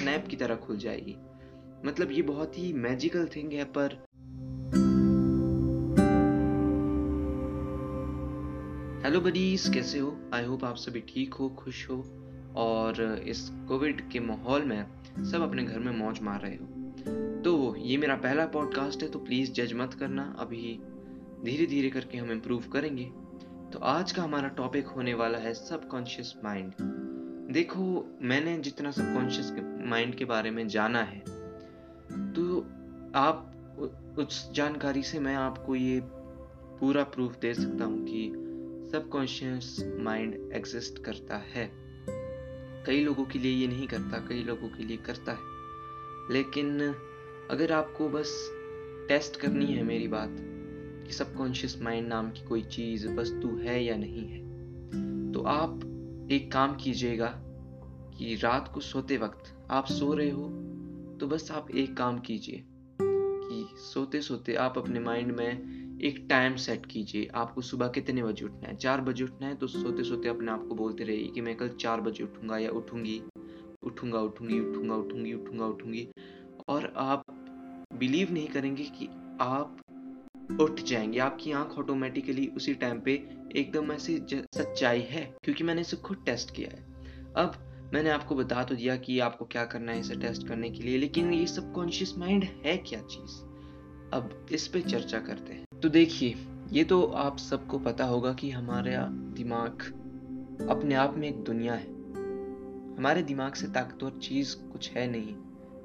Snap की तरह खुल जाएगी। मतलब ये बहुत ही मैजिकल थिंग है, पर हेलो बडीज कैसे हो? आई होप आप सभी ठीक हो, खुश हो, और इस कोविड के माहौल में सब अपने घर में मौज मार रहे हो। तो ये मेरा पहला पॉडकास्ट है तो प्लीज़ जज मत करना। अभी धीरे धीरे करके हम इम्प्रूव करेंगे। तो आज का हमारा टॉपिक होने वाला है सबकॉन्शियस माइंड देखो, मैंने जितना सबकॉन्शियस माइंड के बारे में जाना है। तो आप उस जानकारी से मैं आपको ये पूरा प्रूफ दे सकता हूँ कि सबकॉन्शियस माइंड एग्जिस्ट करता है। कई लोगों के लिए ये नहीं करता, कई लोगों के लिए करता है। लेकिन अगर आपको बस टेस्ट करनी है मेरी बात, कि सबकॉन्शियस माइंड नाम की कोई चीज़, वस्तु है या नहीं है तो आप एक काम कीजिएगा कि रात को सोते वक्त आप सो रहे हो तो बस आप एक काम कीजिए कि सोते सोते आप अपने माइंड में एक टाइम सेट कीजिए। आपको सुबह कितने बजे उठना है? चार बजे उठना है तो सोते सोते अपने आप को बोलते रहिए कि मैं कल चार बजे उठूँगा या उठूँगी। उठूँगा उठूँगी उठूँगा उठूँगी उठूँगा, उठूँगी। और आप बिलीव नहीं करेंगे कि आप उठ जाएँगे। आपकी आँख ऑटोमेटिकली उसी टाइम पे एकदम ऐसे सच्चाई है, क्योंकि मैंने इसे खुद टेस्ट किया है। अब मैंने आपको बता तो दिया कि आपको क्या करना है इसे टेस्ट करने के लिए, लेकिन ये सब कॉन्शियस माइंड है क्या चीज़? अब इस पे चर्चा करते हैं। तो देखिए, ये तो आप सबको पता होगा कि हमारा दिमाग अपने आप में एक दुनिया है। हमारे दिमाग से ताकतवर चीज़ कुछ है नहीं।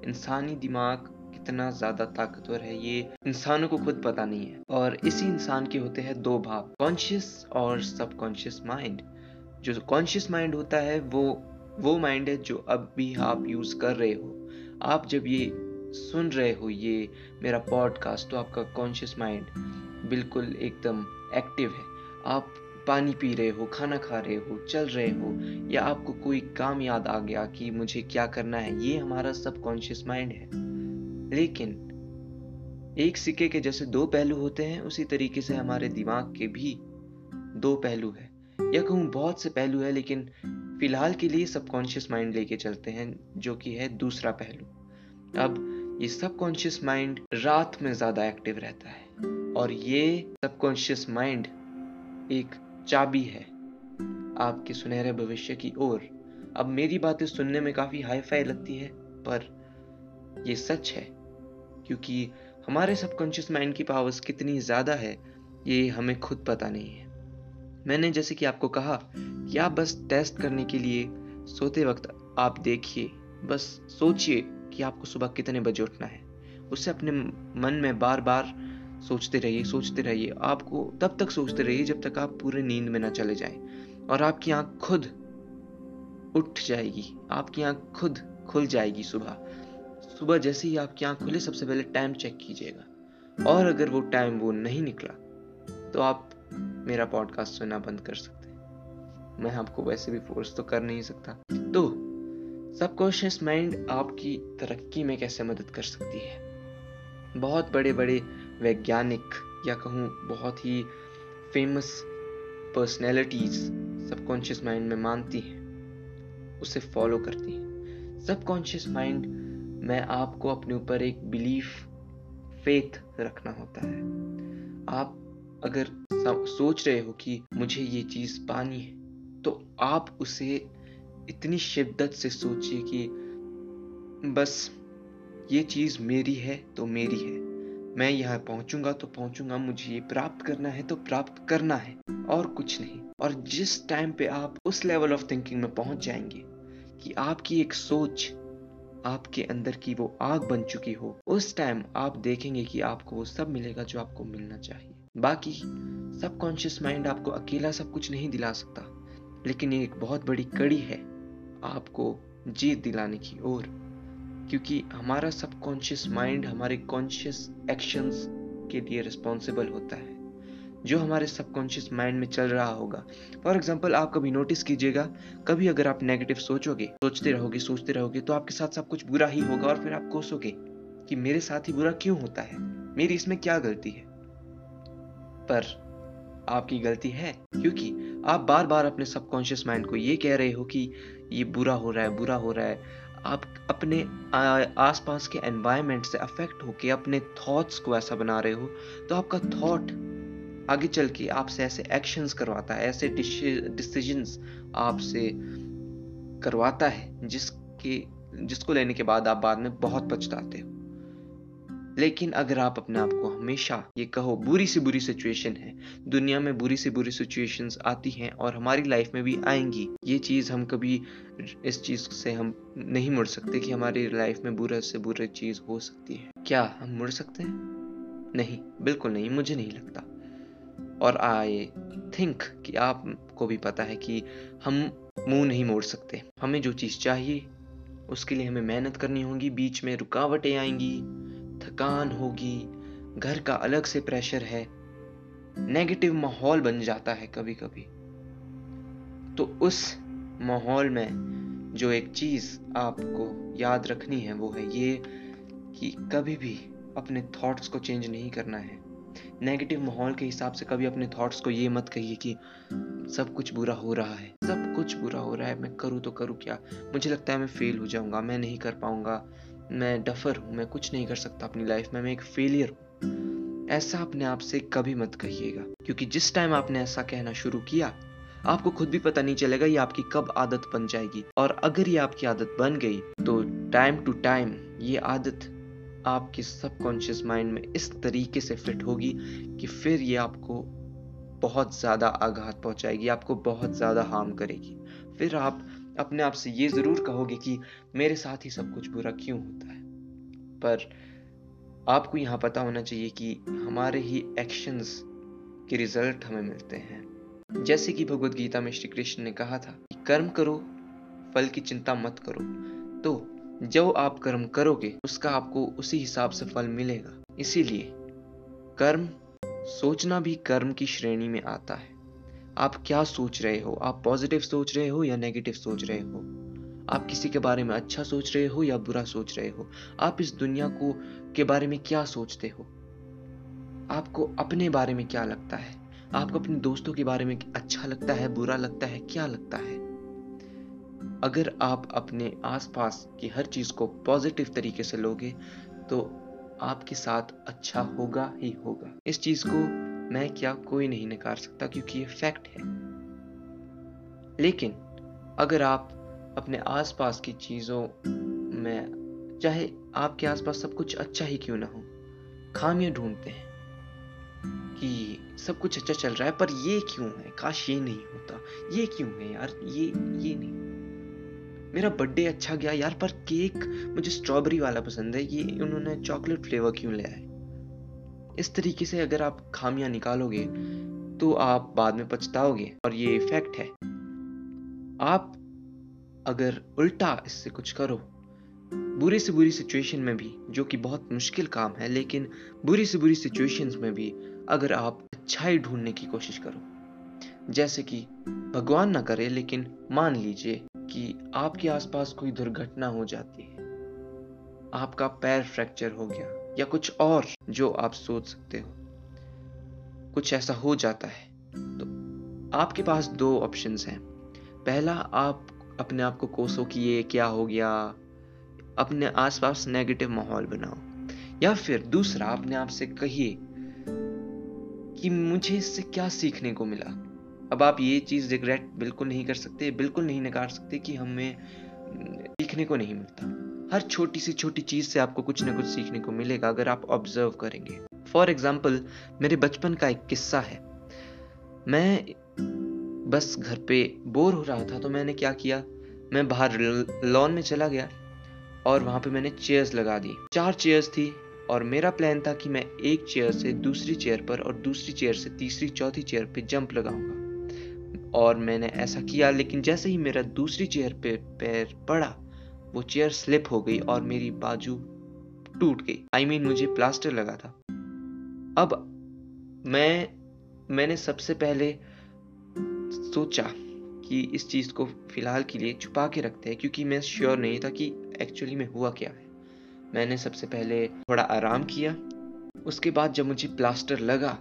इंसानी दिमाग कितना ज़्यादा ताकतवर है, ये इंसानों को खुद पता नहीं है। और इसी इंसान के होते हैं दो भाव कॉन्शियस और सबकॉन्शियस माइंड जो कॉन्शियस माइंड होता है, वो वो माइंड है जो अब भी आप यूज़ कर रहे हो। आप जब ये सुन रहे हो, ये मेरा पॉडकास्ट तो आपका कॉन्शियस माइंड बिल्कुल एकदम एक्टिव है। आप पानी पी रहे हो, खाना खा रहे हो, चल रहे हो, या आपको कोई काम याद आ गया कि मुझे क्या करना है, ये हमारा सब कॉन्शियस माइंड है। लेकिन एक सिक्के के जैसे दो पहलू होते हैं, उसी तरीके से हमारे दिमाग के भी दो पहलू है। या कहूँ बहुत से पहलू है, लेकिन फ़िलहाल के लिए सबकॉन्शियस माइंड लेके चलते हैं, जो कि है दूसरा पहलू। अब ये सबकॉन्शियस माइंड रात में ज़्यादा एक्टिव रहता है और ये सबकॉन्शियस माइंड एक चाबी है आपके सुनहरे भविष्य की ओर। अब मेरी बातें सुनने में काफ़ी हाई फाई लगती है, पर ये सच है, क्योंकि हमारे सबकॉन्शियस माइंड की पावर्स कितनी ज़्यादा है, ये हमें खुद पता नहीं है। मैंने जैसे कि आपको कहा कि आप बस टेस्ट करने के लिए सोते वक्त आप देखिए, बस सोचिए कि आपको सुबह कितने बजे उठना है। उससे अपने मन में बार बार सोचते रहिए सोचते रहिए। आपको तब तक सोचते रहिए जब तक आप पूरे नींद में ना चले जाएँ और आपकी आँख खुद उठ जाएगी। आपकी आँख खुद खुल जाएगी सुबह। सुबह जैसे ही आपकी आँख खुले, सबसे पहले टाइम चेक कीजिएगा और अगर वो टाइम वो नहीं निकला तो आप मेरा पॉडकास्ट सुनना बंद कर सकते हैं। मैं आपको वैसे भी फोर्स तो कर नहीं सकता। तो सबकॉन्शियस माइंड आपकी तरक्की में कैसे मदद कर सकती है? बहुत बड़े बड़े वैज्ञानिक या कहूँ बहुत ही फ़ेमस पर्सनैलिटीज सबकॉन्शियस माइंड में मानती हैं। उसे फॉलो करती हैं। सबकॉन्शियस माइंड में आपको अपने ऊपर एक बिलीफ फेथ रखना होता है। आप अगर सोच रहे हो कि मुझे ये चीज़ पानी है तो आप उसे इतनी शिद्दत से सोचिए कि बस ये चीज़ मेरी है तो मेरी है। मैं यहाँ पहुंचूँगा तो पहुंचूँगा, मुझे ये प्राप्त करना है तो प्राप्त करना है और कुछ नहीं। और जिस टाइम पे आप उस लेवल ऑफ़ थिंकिंग में पहुँच जाएँगे कि आपकी एक सोच आपके अंदर की वो आग बन चुकी हो, उस टाइम आप देखेंगे कि आपको वो सब मिलेगा जो आपको मिलना चाहिए। बाकी सबकॉन्शियस माइंड आपको अकेला सब कुछ नहीं दिला सकता, लेकिन ये एक बहुत बड़ी कड़ी है आपको जीत दिलाने की ओर, क्योंकि हमारा सबकॉन्शियस माइंड हमारे कॉन्शियस एक्शंस के लिए रिस्पॉन्सिबल होता है। जो हमारे सबकॉन्शियस माइंड में चल रहा होगा, फॉर एग्ज़ाम्पल आप कभी नोटिस कीजिएगा, कभी अगर आप नेगेटिव सोचोगे, सोचते रहोगे सोचते रहोगे तो आपके साथ सब कुछ बुरा ही होगा और फिर आप कोसोगे कि मेरे साथ ही बुरा क्यों होता है? मेरी इसमें क्या गलती है? पर आपकी गलती है, क्योंकि आप बार बार अपने सबकॉन्शियस माइंड को ये कह रहे हो कि ये बुरा हो रहा है, बुरा हो रहा है। आप अपने आसपास के एनवायरनमेंट से अफेक्ट होके अपने थॉट्स को ऐसा बना रहे हो तो आपका थॉट आगे चल के आपसे ऐसे एक्शंस करवाता है, ऐसे डिसीजंस आपसे करवाता है, जिसके, जिसको लेने के बाद आप बाद में बहुत पछताते हो। लेकिन अगर आप अपने आप को हमेशा ये कहो, बुरी से बुरी सिचुएशन है, दुनिया में बुरी से बुरी सिचुएशंस आती हैं और हमारी लाइफ में भी आएँगी, ये चीज़ हम कभी इस चीज़ से हम नहीं मुड़ सकते कि हमारी लाइफ में बुरा से बुरी चीज़ हो सकती है। क्या हम मुड़ सकते हैं? नहीं, बिल्कुल नहीं, मुझे नहीं लगता। और आई थिंक कि आपको भी पता है कि हम मुँह नहीं मोड़ सकते। हमें जो चीज़ चाहिए, उसके लिए हमें मेहनत करनी होगी, बीच में रुकावटें आएँगी। थकान होगी, घर का अलग से प्रेशर है नेगेटिव माहौल बन जाता है कभी कभी तो उस माहौल में जो एक चीज़ आपको याद रखनी है, वो है ये कि कभी भी अपने थॉट्स को चेंज नहीं करना है। नेगेटिव माहौल के हिसाब से कभी अपने थॉट्स को ये मत कहिए कि सब कुछ बुरा हो रहा है। सब कुछ बुरा हो रहा है, मैं करूँ तो करूँ क्या? मुझे लगता है मैं फेल हो जाऊँगा, मैं नहीं कर पाऊँगा। मैं डफर हूँ, मैं कुछ नहीं कर सकता अपनी लाइफ में, मैं एक फेलियर हूँ। ऐसा अपने आप से कभी मत कहिएगा, क्योंकि जिस टाइम आपने ऐसा कहना शुरू किया, आपको खुद भी पता नहीं चलेगा ये आपकी कब आदत बन जाएगी। और अगर ये आपकी आदत बन गई तो टाइम टू टाइम ये आदत आपके सबकॉन्शियस माइंड में इस तरीके से फिट होगी कि फिर ये आपको बहुत ज़्यादा आघात पहुंचाएगी, आपको बहुत ज़्यादा हार्म करेगी। फिर आप अपने आप से ये ज़रूर कहोगे कि मेरे साथ ही सब कुछ बुरा क्यों होता है? पर आपको यहाँ पता होना चाहिए कि हमारे ही एक्शंस के रिज़ल्ट हमें मिलते हैं। जैसे कि भगवत गीता में श्री कृष्ण ने कहा था कि कर्म करो, फल की चिंता मत करो। तो जो आप कर्म करोगे, उसका आपको उसी हिसाब से फल मिलेगा। इसीलिए कर्म, सोचना भी कर्म की श्रेणी में आता है। आप क्या सोच रहे हो? आप पॉजिटिव सोच रहे हो या नेगेटिव सोच रहे हो? आप किसी के बारे में अच्छा सोच रहे हो या बुरा सोच रहे हो? आप इस दुनिया को, के बारे में क्या सोचते हो? आपको अपने बारे में क्या लगता है? आपको अपने दोस्तों के बारे में अच्छा लगता है, बुरा लगता है, क्या लगता है? अगर आप अपने आसपास की हर चीज़ को पॉजिटिव तरीके से लोगे तो आपके साथ अच्छा होगा ही होगा। इस चीज़ को मैं क्या कोई नहीं नकार सकता क्योंकि ये फैक्ट है। लेकिन अगर आप अपने आसपास की चीज़ों में, चाहे आपके आसपास सब कुछ अच्छा ही क्यों ना हो, खामियाँ ढूंढते हैं कि सब कुछ अच्छा चल रहा है, पर ये क्यों है? काश ये नहीं होता। ये क्यों है यार? ये ये नहीं। मेरा बर्थडे अच्छा गया यार, पर केक मुझे स्ट्रॉबेरी वाला पसंद है। ये उन्होंने चॉकलेट फ्लेवर क्यों लिया आए? इस तरीके से अगर आप खामियाँ निकालोगे तो आप बाद में पछताओगे, और ये फैक्ट है। आप अगर उल्टा इससे कुछ करो, बुरी से बुरी सिचुएशन में भी, जो कि बहुत मुश्किल काम है, लेकिन बुरी से बुरी सिचुएशंस में भी अगर आप अच्छाई ढूँढने की कोशिश करो, जैसे कि भगवान ना करे, लेकिन मान लीजिए कि आपके आसपास कोई दुर्घटना हो जाती है, आपका पैर फ्रैक्चर हो गया या कुछ और जो आप सोच सकते हो। कुछ ऐसा हो जाता है। तो आपके पास दो ऑप्शंस हैं। पहला, आप अपने आप को कोसो कि ये क्या हो गया? अपने आसपास नेगेटिव माहौल बनाओ। या फिर दूसरा, अपने आप से कहिए कि मुझे इससे क्या सीखने को मिला? अब आप ये चीज़ रिग्रेट बिल्कुल नहीं कर सकते, बिल्कुल नहीं नकार सकते कि हमें सीखने को नहीं मिलता। हर छोटी सी छोटी चीज़ से आपको कुछ ना कुछ सीखने को मिलेगा अगर आप ऑब्ज़र्व करेंगे। फॉर एग्ज़ाम्पल मेरे बचपन का एक किस्सा है। मैं बस घर पे बोर हो रहा था तो मैंने क्या किया? मैं बाहर लॉन में चला गया और वहाँ पे मैंने चेयर्स लगा दी। चार चेयर्स थी और मेरा प्लान था कि मैं एक चेयर से दूसरी चेयर पर और दूसरी चेयर से तीसरी, चौथी चेयर पे जंप लगाऊँगा। और मैंने ऐसा किया, लेकिन जैसे ही मेरा दूसरी चेयर पे पैर पड़ा वो चेयर स्लिप हो गई और मेरी बाजू टूट गई। आई I मीन mean, मुझे प्लास्टर लगा था। अब मैं मैंने सबसे पहले सोचा कि इस चीज़ को फ़िलहाल के लिए छुपा के रखते हैं क्योंकि मैं श्योर नहीं था कि एक्चुअली में हुआ क्या है। मैंने सबसे पहले थोड़ा आराम किया। उसके बाद जब मुझे प्लास्टर लगा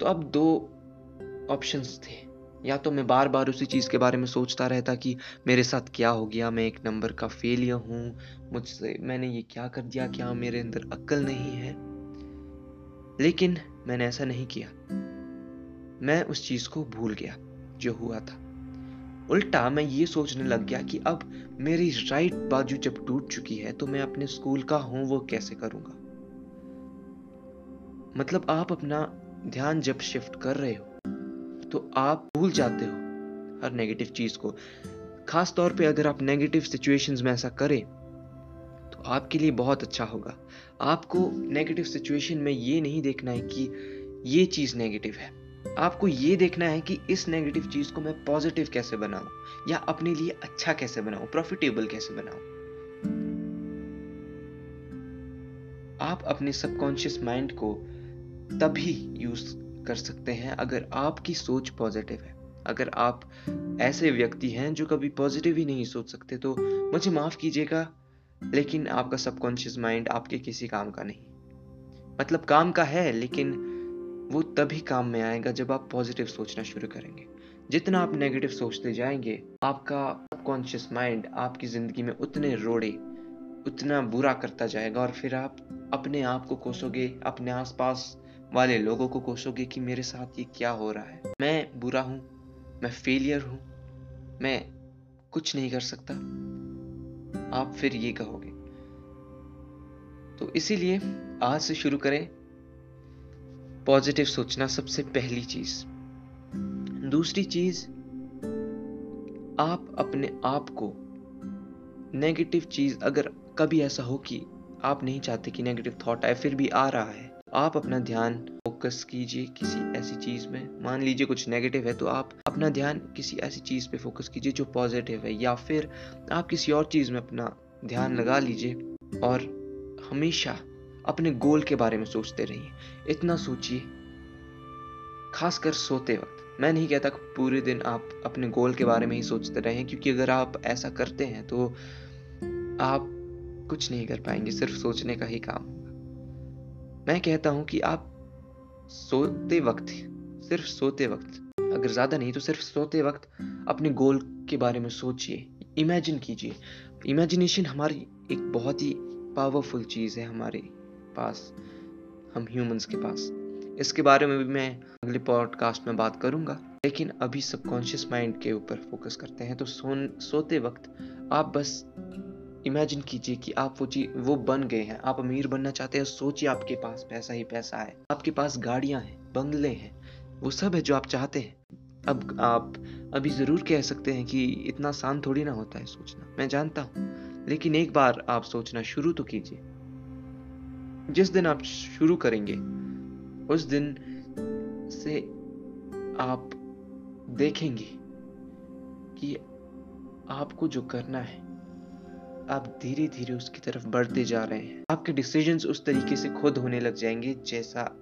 तो अब दो ऑप्शंस थे। या तो मैं बार बार उसी चीज़ के बारे में सोचता रहता कि मेरे साथ क्या हो गया, मैं एक नंबर का फेलियर हूँ, मुझसे मैंने ये क्या कर दिया, क्या मेरे अंदर अक्ल नहीं है। लेकिन मैंने ऐसा नहीं किया। मैं उस चीज़ को भूल गया, जो हुआ था। उल्टा मैं ये सोचने लग गया कि अब मेरी राइट बाजू जब टूट चुकी है तो मैं अपने स्कूल का होमवर्क कैसे करूँगा? मतलब आप अपना ध्यान जब शिफ्ट कर रहे हो तो आप भूल जाते हो हर नेगेटिव चीज़ को। खास तौर पे अगर आप नेगेटिव सिचुएशंस में ऐसा करें तो आपके लिए बहुत अच्छा होगा। आपको नेगेटिव सिचुएशन में ये नहीं देखना है कि ये चीज़ नेगेटिव है। आपको ये देखना है कि इस नेगेटिव चीज़ को मैं पॉजिटिव कैसे बनाऊँ, या अपने लिए अच्छा कैसे बनाऊँ प्रॉफिटेबल कैसे बनाऊँ। आप अपने सबकॉन्शियस माइंड को तभी यूज़ कर सकते हैं अगर आपकी सोच पॉजिटिव है। अगर आप ऐसे व्यक्ति हैं जो कभी पॉजिटिव ही नहीं सोच सकते तो मुझे माफ़ कीजिएगा, लेकिन आपका सबकॉन्शियस माइंड आपके किसी काम का नहीं। मतलब काम का है, लेकिन वो तभी काम में आएगा जब आप पॉजिटिव सोचना शुरू करेंगे। जितना आप नेगेटिव सोचते जाएँगे, आपका सबकॉन्शियस माइंड आपकी ज़िंदगी में उतने रोड़े, उतना बुरा करता जाएगा और फिर आप अपने आप को कोसोगे, अपने आसपास वाले लोगों को कोसोगे कि मेरे साथ ये क्या हो रहा है? मैं बुरा हूँ, मैं फेलियर हूँ, मैं कुछ नहीं कर सकता। आप फिर ये कहोगे। तो इसीलिए आज से शुरू करें। पॉजिटिव सोचना सबसे पहली चीज़। दूसरी चीज़, आप अपने आप को नेगेटिव चीज़ अगर कभी ऐसा हो कि आप नहीं चाहते कि नेगेटिव थॉट आए, फिर भी आ रहा है। आप अपना ध्यान फोकस कीजिए किसी ऐसी चीज़ में। मान लीजिए कुछ नेगेटिव है तो आप अपना ध्यान किसी ऐसी चीज़ पे फोकस कीजिए जो पॉजिटिव है, या फिर आप किसी और चीज़ में अपना ध्यान लगा लीजिए और हमेशा अपने गोल के बारे में सोचते रहिए। इतना सोचिए, खासकर सोते वक्त। मैं नहीं कहता कि पूरे दिन आप अपने गोल के बारे में ही सोचते रहें, क्योंकि अगर आप ऐसा करते हैं तो आप कुछ नहीं कर पाएँगे, सिर्फ़ सोचने का ही काम। मैं कहता हूँ कि आप सोते वक्त सिर्फ़ सोते वक्त, अगर ज़्यादा नहीं तो सिर्फ़ सोते वक्त अपने गोल के बारे में सोचिए इमेजिन कीजिए। इमेजिनेशन हमारी एक बहुत ही पावरफुल चीज़ है हमारे पास, हम ह्यूमंस के पास। इसके बारे में भी मैं अगले पॉडकास्ट में बात करूँगा, लेकिन अभी सबकॉन्शियस माइंड के ऊपर फोकस करते हैं तो सोन, सोते वक्त आप बस इमेजिन कीजिए कि आप वो चीज़, वो बन गए हैं। आप अमीर बनना चाहते हैं, सोचिए आपके पास पैसा ही पैसा है। आपके पास गाड़ियाँ हैं, बंगले हैं, वो सब है जो आप चाहते हैं। अब आप अभी ज़रूर कह सकते हैं कि इतना आसान थोड़ी ना होता है सोचना। मैं जानता हूँ, लेकिन एक बार आप सोचना शुरू तो कीजिए। जिस दिन आप शुरू करेंगे, उस दिन से आप देखेंगे कि आपको जो करना है आप धीरे धीरे उसकी तरफ़ बढ़ते जा रहे हैं। आपके डिसीजंस उस तरीके से खुद होने लग जाएँगे जैसा,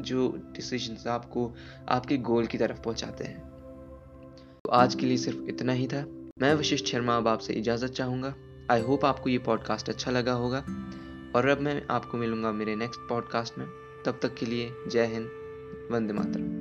जो डिसीजंस आपको आपके गोल की तरफ़ पहुंचाते हैं। तो आज के लिए सिर्फ़ इतना ही था। मैं वशिष्ठ शर्मा अब आपसे इजाज़त चाहूँगा। आई होप आपको ये पॉडकास्ट अच्छा लगा होगा। और अब मैं आपको मिलूँगा मेरे नेक्स्ट पॉडकास्ट में। तब तक के लिए जय हिंद, वंदे मातरम।